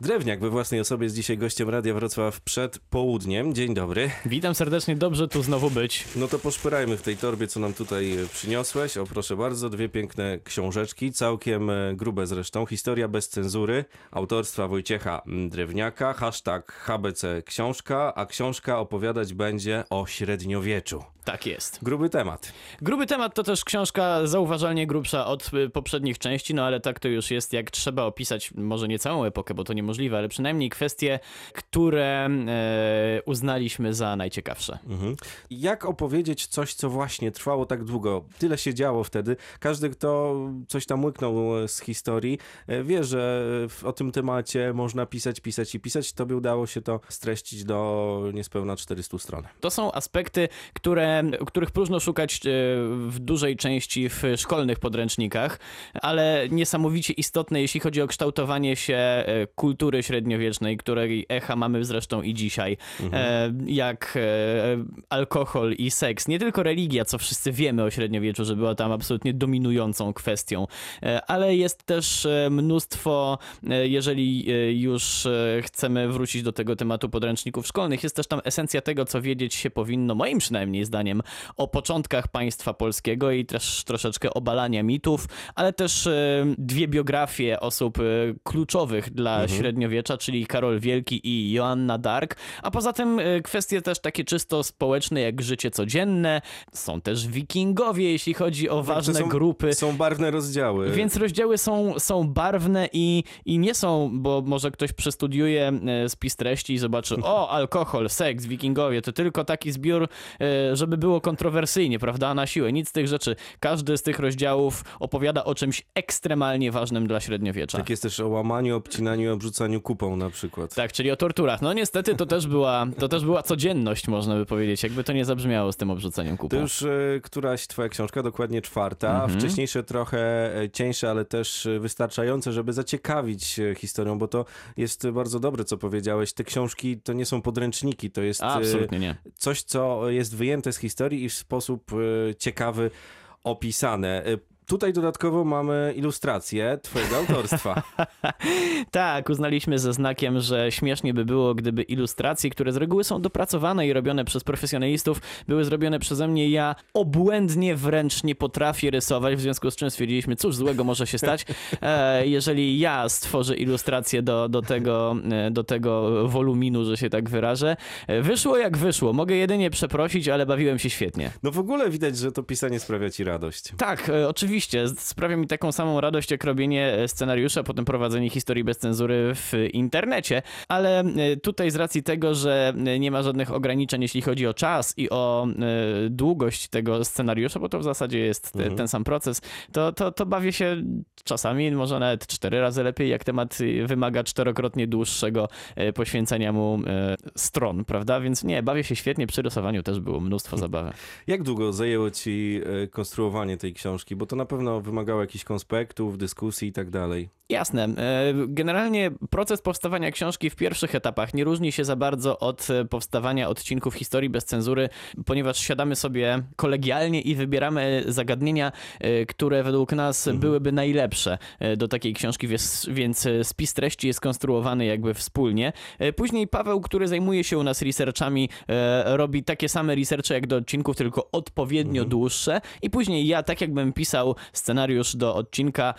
Drewniak we własnej osobie jest dzisiaj gościem Radia Wrocław przed południem. Dzień dobry. Witam serdecznie, dobrze tu znowu być. No to poszperajmy w tej torbie, co nam tutaj e, przyniosłeś. O, proszę bardzo, dwie piękne książeczki, całkiem e, grube zresztą. Historia bez cenzury, autorstwa Wojciecha Drewniaka, hashtag HBC Książka, a książka opowiadać będzie o średniowieczu. Tak jest. Gruby temat. Gruby temat to też książka zauważalnie grubsza od y, poprzednich części, no ale tak to już jest, jak trzeba opisać może nie całą epokę, bo to niemożliwe, ale przynajmniej kwestie, które e, uznaliśmy za najciekawsze. Mhm. Jak opowiedzieć coś, co właśnie trwało tak długo? Tyle się działo wtedy. Każdy, kto coś tam łyknął e, z historii, e, wie, że o tym temacie można pisać, pisać i pisać. Tobie udało się to streścić do niespełna 400 stron. To są aspekty, które, których próżno szukać w dużej części w szkolnych podręcznikach, ale niesamowicie istotne, jeśli chodzi o kształtowanie się e, kultury średniowiecznej, której echa mamy zresztą i dzisiaj, e, jak e, alkohol i seks. Nie tylko religia, co wszyscy wiemy o średniowieczu, że była tam absolutnie dominującą kwestią, e, ale jest też mnóstwo, jeżeli już chcemy wrócić do tego tematu podręczników szkolnych, jest też tam esencja tego, co wiedzieć się powinno, moim przynajmniej zdaniem, o początkach państwa polskiego i też troszeczkę obalania mitów, ale też dwie biografie osób kluczowych dla średniowiecza, czyli Karol Wielki i Joanna Dark, a poza tym e, kwestie też takie czysto społeczne, jak życie codzienne, są też wikingowie, jeśli chodzi o ważne To są, grupy. Są barwne rozdziały. Więc rozdziały są, są barwne i, i nie są, bo może ktoś przestudiuje e, spis treści i zobaczy, o, alkohol, seks, wikingowie, to tylko taki zbiór, e, żeby było kontrowersyjnie, prawda, na siłę. Nic z tych rzeczy. Każdy z tych rozdziałów opowiada o czymś ekstremalnie ważnym dla średniowiecza. Tak jest też o łamaniu, obcinaniu i obrzucaniu kupą na przykład. Tak, czyli o torturach. No niestety to też była, to też była codzienność, można by powiedzieć, jakby to nie zabrzmiało z tym obrzuceniem kupą. To już e, któraś twoja książka, dokładnie czwarta. Mhm. Wcześniejsze trochę e, cieńsze, ale też wystarczające, żeby zaciekawić e, historią, bo to jest bardzo dobre, co powiedziałeś. Te książki to nie są podręczniki, to jest nie. coś, co jest wyjęte z historii i w sposób ciekawy opisane. Tutaj dodatkowo mamy ilustrację twojego autorstwa. Tak, uznaliśmy ze znakiem, że śmiesznie by było, gdyby ilustracje, które z reguły są dopracowane i robione przez profesjonalistów, były zrobione przeze mnie. Ja obłędnie wręcz nie potrafię rysować, w związku z czym stwierdziliśmy, cóż złego może się stać, e, jeżeli ja stworzę ilustrację do, do, tego, e, do tego woluminu, że się tak wyrażę. E, Wyszło jak wyszło. Mogę jedynie przeprosić, ale bawiłem się świetnie. No w ogóle widać, że to pisanie sprawia ci radość. Tak, e, oczywiście. Sprawia mi taką samą radość, jak robienie e, scenariusza, potem prowadzenie historii bez cenzury w internecie. Ale e, tutaj z racji tego, że e, nie ma żadnych ograniczeń, jeśli chodzi o czas i o e, długość tego scenariusza, bo to w zasadzie jest te, ten sam proces, to, to, to bawię się czasami, może nawet cztery razy lepiej, jak temat e, wymaga czterokrotnie dłuższego e, poświęcenia mu e, stron, prawda? Więc nie, bawię się świetnie. Przy rysowaniu też było mnóstwo zabawy. Jak długo zajęło ci e, konstruowanie tej książki? Bo to na pewno wymagało jakichś konspektów, dyskusji i tak dalej. Jasne. E, Generalnie proces powstawania książki w pierwszych etapach nie różni się za bardzo od e, powstawania odcinków historii bez cenzury, ponieważ siadamy sobie kolegialnie i wybieramy zagadnienia, e, które według nas byłyby najlepsze do takiej książki, więc- spis treści jest konstruowany jakby wspólnie. Później Paweł, który zajmuje się u nas researchami, robi takie same researche jak do odcinków, tylko odpowiednio dłuższe. I później ja, tak jakbym pisał scenariusz do odcinka,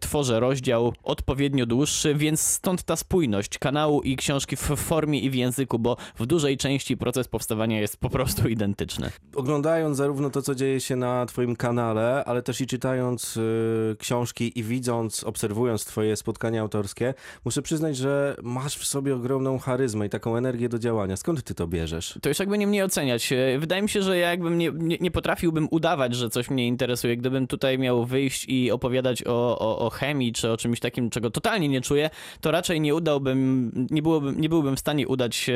tworzę rozdział odpowiednio dłuższy, więc stąd ta spójność kanału i książki w formie i w języku, bo w dużej części proces powstawania jest po prostu identyczny. Oglądając zarówno to, co dzieje się na twoim kanale, ale też i czytając y, książki i widząc, obserwując twoje spotkania autorskie, muszę przyznać, że masz w sobie ogromną charyzmę i taką energię do działania. Skąd ty to bierzesz? To już jakby nie mnie oceniać. E, Wydaje mi się, że ja jakbym nie, nie, nie potrafiłbym udawać, że coś mnie interesuje. Gdybym tutaj miał wyjść i opowiadać o, o, o chemii czy o czymś takim, czego totalnie nie czuję, to raczej nie udałbym, nie, byłbym, nie byłbym w stanie udać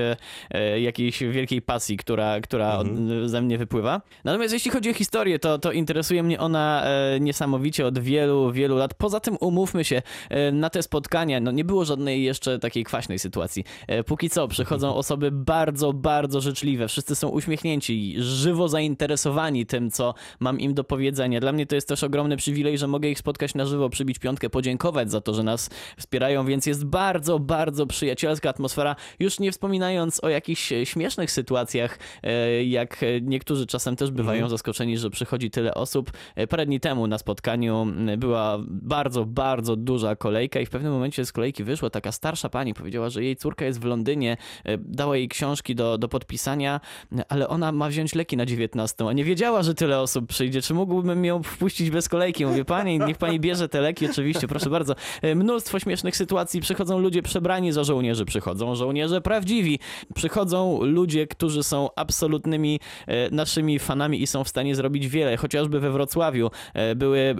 e, jakiejś wielkiej pasji, która, która od, ze mnie wypływa. Natomiast jeśli chodzi o historię, to, to interesuje mnie ona e, niesamowicie od wielu, wielu lat. Poza tym umówmy się, e, na te spotkania no nie było żadnej jeszcze takiej kwaśnej sytuacji. E, póki co przychodzą osoby bardzo, bardzo życzliwe. Wszyscy są uśmiechnięci, żywo zainteresowani tym, co mam im do powiedzenia. Dla mnie to jest też ogromny przywilej, że mogę ich spotkać na żywo, przybić piątkę, podziękować za za to, że nas wspierają, więc jest bardzo, bardzo przyjacielska atmosfera, już nie wspominając o jakichś e, śmiesznych sytuacjach, e, jak niektórzy czasem też bywają Mhm. zaskoczeni, że przychodzi tyle osób. E, Parę dni temu na spotkaniu była bardzo, bardzo duża kolejka i w pewnym momencie z kolejki wyszła taka starsza pani, powiedziała, że jej córka jest w Londynie, dała jej książki do, do podpisania, ale ona ma wziąć leki na 19, a nie wiedziała, że tyle osób przyjdzie. Czy mógłbym ją wpuścić bez kolejki? Mówię, pani, niech pani bierze te leki, oczywiście, proszę bardzo. E, Mnóstwo śmiesznych sytuacji. Przychodzą ludzie przebrani za żołnierzy, przychodzą żołnierze prawdziwi, przychodzą ludzie, którzy są absolutnymi e, naszymi fanami i są w stanie zrobić wiele. Chociażby we Wrocławiu e, były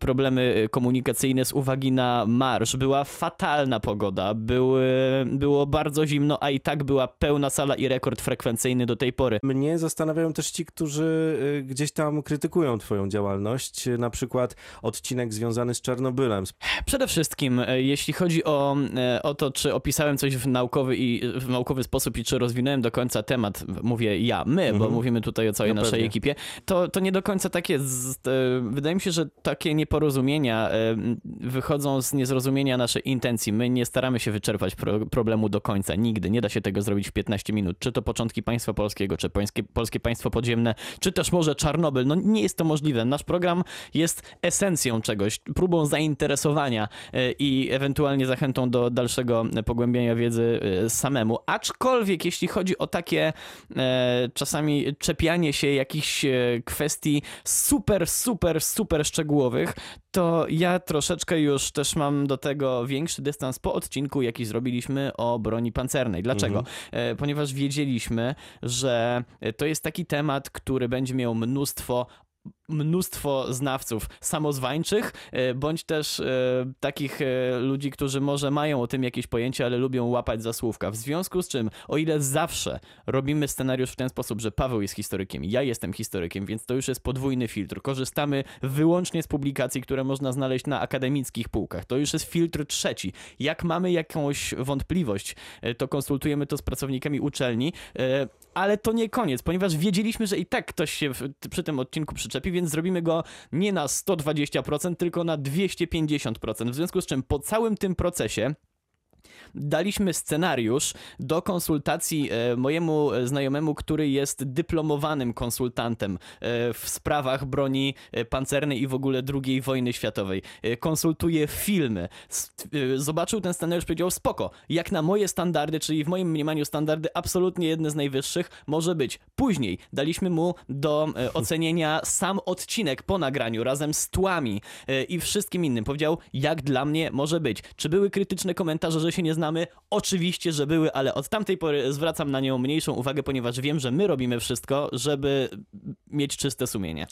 problemy komunikacyjne z uwagi na marsz, była fatalna pogoda, były, było bardzo zimno, a i tak była pełna sala i rekord frekwencyjny do tej pory. Mnie zastanawiają też ci, którzy gdzieś tam krytykują twoją działalność, na przykład odcinek związany z Czarnobylem. Przede wszystkim, e, jeśli chodzi o, e, o to, czy opisałem coś w naukowy, i, w naukowy sposób i czy rozwinąłem do końca temat, mówię ja, my, bo Mhm. mówimy tutaj o całej No naszej pewnie. ekipie, to, to nie do końca tak jest. E, Wydaje mi się, że takie nieporozumienia wychodzą z niezrozumienia naszej intencji. My nie staramy się wyczerpać pro, problemu do końca, nigdy. Nie da się tego zrobić w 15 minut. Czy to początki państwa polskiego, czy polskie, polskie państwo podziemne, czy też może Czarnobyl. No nie jest to możliwe. Nasz program jest esencją czegoś, próbą zainteresowania i ewentualnie zachętą do dalszego pogłębiania wiedzy e, samemu. Aczkolwiek jeśli chodzi o takie e, czasami czepianie się jakichś e, kwestii super, super, super szczegółowych, to ja troszeczkę już też mam do tego większy dystans po odcinku, jaki zrobiliśmy o broni pancernej. Dlaczego? E, Ponieważ wiedzieliśmy, że to jest taki temat, który będzie miał mnóstwo mnóstwo znawców samozwańczych, e, bądź też e, takich e, ludzi, którzy może mają o tym jakieś pojęcie, ale lubią łapać za słówka. W związku z czym, o ile zawsze robimy scenariusz w ten sposób, że Paweł jest historykiem, ja jestem historykiem, więc to już jest podwójny filtr. Korzystamy wyłącznie z publikacji, które można znaleźć na akademickich półkach. To już jest filtr trzeci. Jak mamy jakąś wątpliwość, to konsultujemy to z pracownikami uczelni, ale to nie koniec, ponieważ wiedzieliśmy, że i tak ktoś się przy tym odcinku przyczepi, więc zrobimy go nie na 120%, tylko na 250%. W związku z czym po całym tym procesie daliśmy scenariusz do konsultacji e, mojemu znajomemu, który jest dyplomowanym konsultantem e, w sprawach broni e, pancernej i w ogóle II wojny światowej. Konsultuje filmy. Zobaczył ten scenariusz, powiedział spoko, jak na moje standardy, czyli w moim mniemaniu standardy absolutnie jedne z najwyższych, może być. Później daliśmy mu do ocenienia sam odcinek po nagraniu razem z tłami i wszystkim innym. Powiedział, jak dla mnie może być. Czy były krytyczne komentarze, że się nie znamy? Oczywiście, że były, ale od tamtej pory zwracam na nią mniejszą uwagę, ponieważ wiem, że my robimy wszystko, żeby mieć czyste sumienie.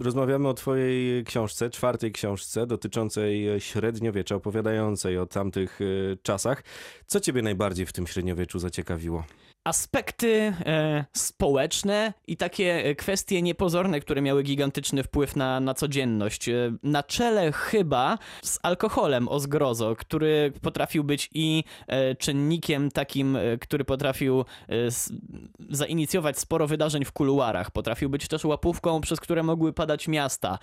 Rozmawiamy o twojej książce, czwartej książce dotyczącej średniowiecza, opowiadającej o tamtych e, czasach. Co ciebie najbardziej w tym średniowieczu zaciekawiło? Aspekty e, społeczne i takie e, kwestie niepozorne, które miały gigantyczny wpływ na, na codzienność. E, na czele chyba z alkoholem o zgrozo, który potrafił być i e, czynnikiem takim, e, który potrafił e, s, zainicjować sporo wydarzeń w kuluarach. Potrafił być też łapówką, przez które mogły padać miasta.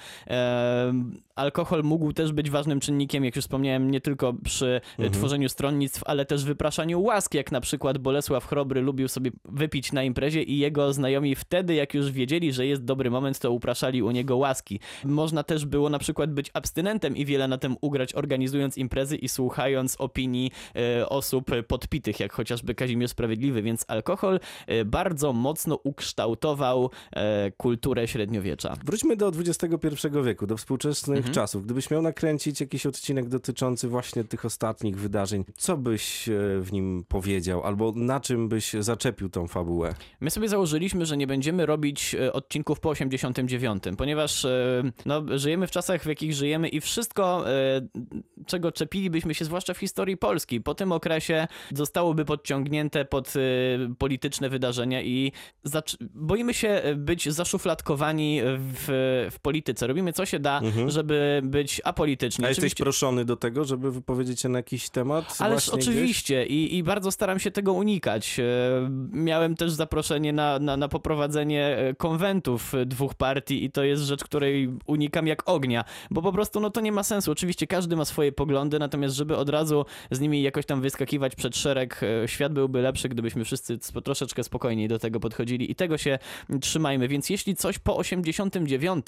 Alkohol mógł też być ważnym czynnikiem, jak już wspomniałem, nie tylko przy e, tworzeniu stronnictw, ale też wypraszaniu łaski, jak na przykład Bolesław Chrobry lubił sobie wypić na imprezie i jego znajomi wtedy, jak już wiedzieli, że jest dobry moment, to upraszali u niego łaski. Można też było na przykład być abstynentem i wiele na tym ugrać, organizując imprezy i słuchając opinii e, osób podpitych, jak chociażby Kazimierz Sprawiedliwy, więc alkohol e, bardzo mocno ukształtował e, kulturę średniowiecza. Wróćmy do XXI wieku, do współczesnych Mhm. czasów. Gdybyś miał nakręcić jakiś odcinek dotyczący właśnie tych ostatnich wydarzeń, co byś w nim powiedział, albo na czym byś zaczepił tą fabułę? My sobie założyliśmy, że nie będziemy robić e, odcinków po 89, ponieważ e, no, żyjemy w czasach, w jakich żyjemy i wszystko, e, czego czepilibyśmy się, zwłaszcza w historii Polski, po tym okresie zostałoby podciągnięte pod e, polityczne wydarzenia i boimy się e, być zaszufladkowani w, w polityce. Robimy co się da, żeby być apolityczni. A jesteś Oczywiście- proszony do tego, żeby wypowiedzieć się na jakiś temat? Ależ oczywiście i, i bardzo staram się tego unikać. E, miałem też zaproszenie na, na, na poprowadzenie e, konwentów dwóch partii i to jest rzecz, której unikam jak ognia, bo po prostu no to nie ma sensu. Oczywiście każdy ma swoje poglądy, natomiast żeby od razu z nimi jakoś tam wyskakiwać przed szereg, e, świat byłby lepszy, gdybyśmy wszyscy troszeczkę spokojniej do tego podchodzili i tego się trzymajmy. Więc jeśli coś po 89,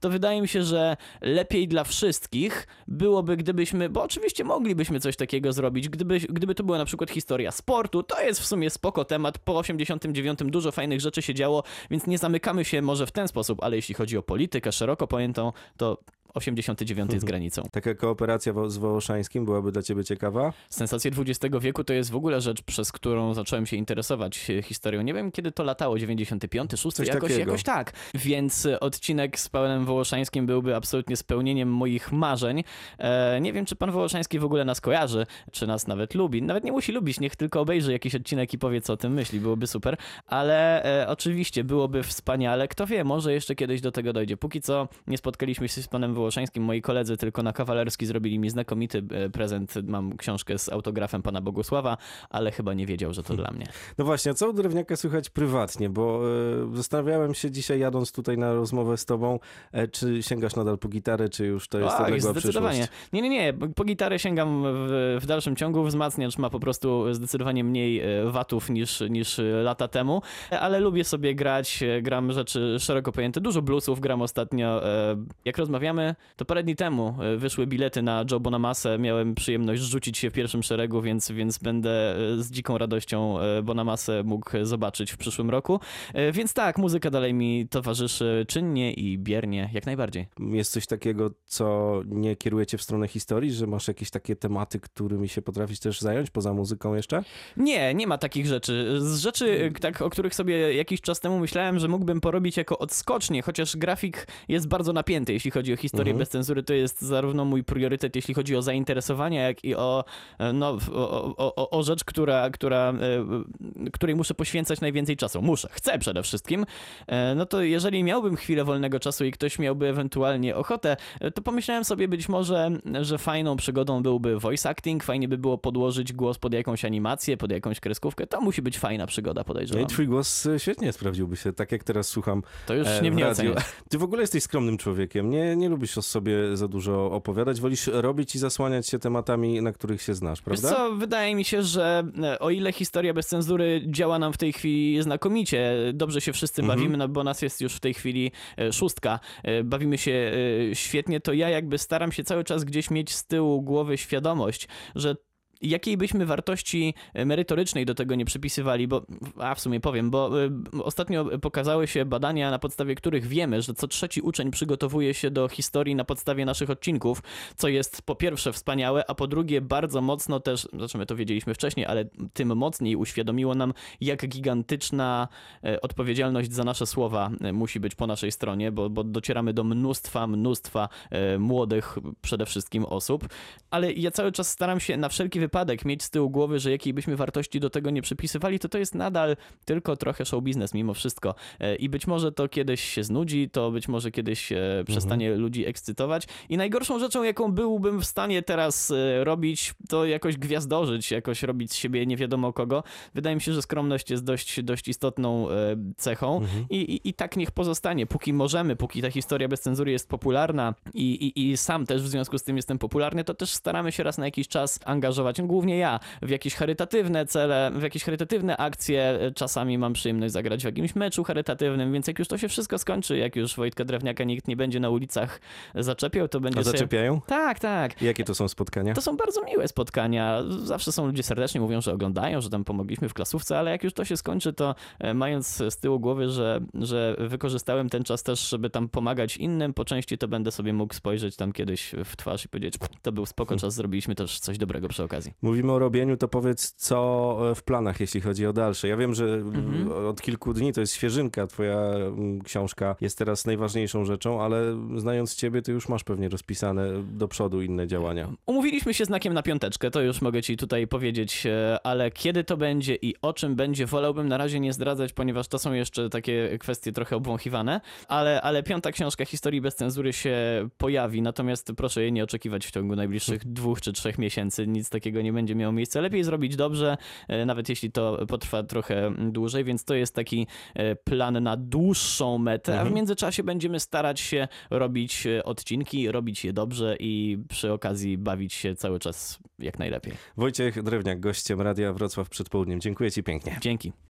to wydaje mi się, że lepiej dla wszystkich byłoby, gdybyśmy, bo oczywiście moglibyśmy coś takiego zrobić, gdyby, gdyby to była na przykład historia sportu, to jest w sumie spoko temat, po 89 dużo fajnych rzeczy się działo, więc nie zamykamy się może w ten sposób, ale jeśli chodzi o politykę szeroko pojętą, to 89 jest granicą. Taka kooperacja z Wołoszańskim byłaby dla ciebie ciekawa? Sensacje XX wieku to jest w ogóle rzecz, przez którą zacząłem się interesować e, historią. Nie wiem, kiedy to latało, 95, 6, Coś jakoś, takiego. jakoś tak. Więc e, odcinek z Panem Wołoszańskim byłby absolutnie spełnieniem moich marzeń. E, nie wiem, czy Pan Wołoszański w ogóle nas kojarzy, czy nas nawet lubi. Nawet nie musi lubić, niech tylko obejrzy jakiś odcinek i powie, co o tym myśli. Byłoby super. Ale e, oczywiście byłoby wspaniale. Kto wie, może jeszcze kiedyś do tego dojdzie. Póki co nie spotkaliśmy się z Panem Wołoszańskim. Moi koledzy tylko na kawalerski zrobili mi znakomity e, prezent. Mam książkę z autografem Pana Bogusława, ale chyba nie wiedział, że to dla mnie. No właśnie, a co u Drewniaka słychać prywatnie? Bo e, zastanawiałem się dzisiaj jadąc tutaj na rozmowę z tobą, e, czy sięgasz nadal po gitarę, czy już to jest odległa zdecydowanie. przyszłość? Nie, nie, nie. Po gitarę sięgam w, w dalszym ciągu. Wzmacniacz ma po prostu zdecydowanie mniej watów niż, niż lata temu, ale lubię sobie grać. Gram rzeczy szeroko pojęte. Dużo bluesów gram ostatnio. Jak rozmawiamy, to parę dni temu e, wyszły bilety na Joe Bonamasę. Miałem przyjemność rzucić się w pierwszym szeregu, więc, więc będę e, z dziką radością e, Bonamasę mógł zobaczyć w przyszłym roku. Więc tak, muzyka dalej mi towarzyszy czynnie i biernie, jak najbardziej. Jest coś takiego, co nie kieruje cię w stronę historii, że masz jakieś takie tematy, którymi się potrafisz też zająć, poza muzyką jeszcze? Nie, nie ma takich rzeczy. Z rzeczy, y, tak, o których sobie jakiś czas temu myślałem, że mógłbym porobić jako odskocznie, chociaż grafik jest bardzo napięty, jeśli chodzi o historię Mhm. bez cenzury, to jest zarówno mój priorytet, jeśli chodzi o zainteresowania, jak i o, e, no, o, o, o, rzecz, która, która, e, której muszę poświęcać najwięcej czasu. Muszę, chcę przede wszystkim. E, No to jeżeli miałbym chwilę wolnego czasu i ktoś miałby ewentualnie ochotę, to pomyślałem sobie być może, że fajną przygodą byłby voice acting, fajnie by było podłożyć głos pod jakąś animację, pod jakąś kreskówkę. To musi być fajna przygoda, No i podejrzewam. twój głos świetnie sprawdziłby się, tak jak teraz słucham To już nie w mnie. Ty w ogóle jesteś skromnym człowiekiem, nie, nie lubisz o sobie za dużo opowiadać, wolisz robić i zasłaniać się tematami, na których się znasz, Wiesz prawda? co, wydaje mi się, że e, o ile historia bez cenzury działa nam w tej chwili znakomicie, dobrze się wszyscy Mhm. bawimy, no bo nas jest już w tej chwili e, szóstka, e, bawimy się świetnie, to ja jakby staram się cały czas gdzieś mieć z tyłu głowy świadomość, że jakiej byśmy wartości e, merytorycznej do tego nie przypisywali, bo, a w sumie powiem, bo y, ostatnio pokazały się badania, na podstawie których wiemy, że co trzeci uczeń przygotowuje się do historii na podstawie naszych odcinków, co jest po pierwsze wspaniałe, a po drugie bardzo mocno też, znaczy my to wiedzieliśmy wcześniej, ale tym mocniej uświadomiło nam, jak gigantyczna e, odpowiedzialność za nasze słowa e, musi być po naszej stronie, bo, bo docieramy do mnóstwa, mnóstwa e, młodych przede wszystkim osób, ale ja cały czas staram się na wszelki wypadek mieć z tyłu głowy, że jakiej byśmy wartości do tego nie przypisywali, to to jest nadal tylko trochę show biznes mimo wszystko. E, i być może to kiedyś się znudzi, to być może kiedyś e, przestanie ludzi ekscytować. I najgorszą rzeczą, jaką byłbym w stanie teraz e, robić, to jakoś gwiazdożyć, jakoś robić z siebie nie wiadomo kogo. Wydaje mi się, że skromność jest dość, dość istotną cechą. Mhm. i, i, i tak niech pozostanie, póki możemy, póki ta historia bez cenzury jest popularna i, i, i sam też w związku z tym jestem popularny, to też staramy się raz na jakiś czas angażować, głównie ja, w jakieś charytatywne cele, w jakieś charytatywne akcje. Czasami mam przyjemność zagrać w jakimś meczu charytatywnym, więc jak już to się wszystko skończy, jak już Wojtka Drewniaka nikt nie będzie na ulicach zaczepiał, to będzie A sobie... zaczepiają? Tak, tak. Jakie to są spotkania? To są bardzo miłe spotkania. Zawsze są ludzie serdecznie, mówią, że oglądają, że tam pomogliśmy w klasówce, ale jak już to się skończy, to e, mając z tyłu głowy, że, że wykorzystałem ten czas też, żeby tam pomagać innym, po części to będę sobie mógł spojrzeć tam kiedyś w twarz i powiedzieć, to był spoko czas, zrobiliśmy też coś dobrego przy okazji. Mówimy o robieniu, to powiedz, co e, w planach, jeśli chodzi o dalsze. Ja wiem, że Mhm. od kilku dni to jest świeżynka, twoja książka jest teraz najważniejszą rzeczą, ale znając ciebie, ty już masz pewnie rozpisane do przodu inne działania. Umówiliśmy się znakiem na piąteczkę, to już mogę ci tutaj powiedzieć, e, ale kiedy to będzie i o czym będzie, wolałbym na razie nie zdradzać, ponieważ to są jeszcze takie kwestie trochę obwąchiwane, ale, ale piąta książka historii bez cenzury się pojawi, natomiast proszę jej nie oczekiwać w ciągu najbliższych dwóch czy trzech miesięcy, nic takiego takiego nie będzie miało miejsca. Lepiej zrobić dobrze, e, nawet jeśli to potrwa trochę dłużej, więc to jest taki e, plan na dłuższą metę, a w Mhm. międzyczasie będziemy starać się robić e, odcinki, robić je dobrze i przy okazji bawić się cały czas jak najlepiej. Wojciech Drewniak, gościem Radia Wrocław przed południem. Dziękuję Ci pięknie. Dzięki.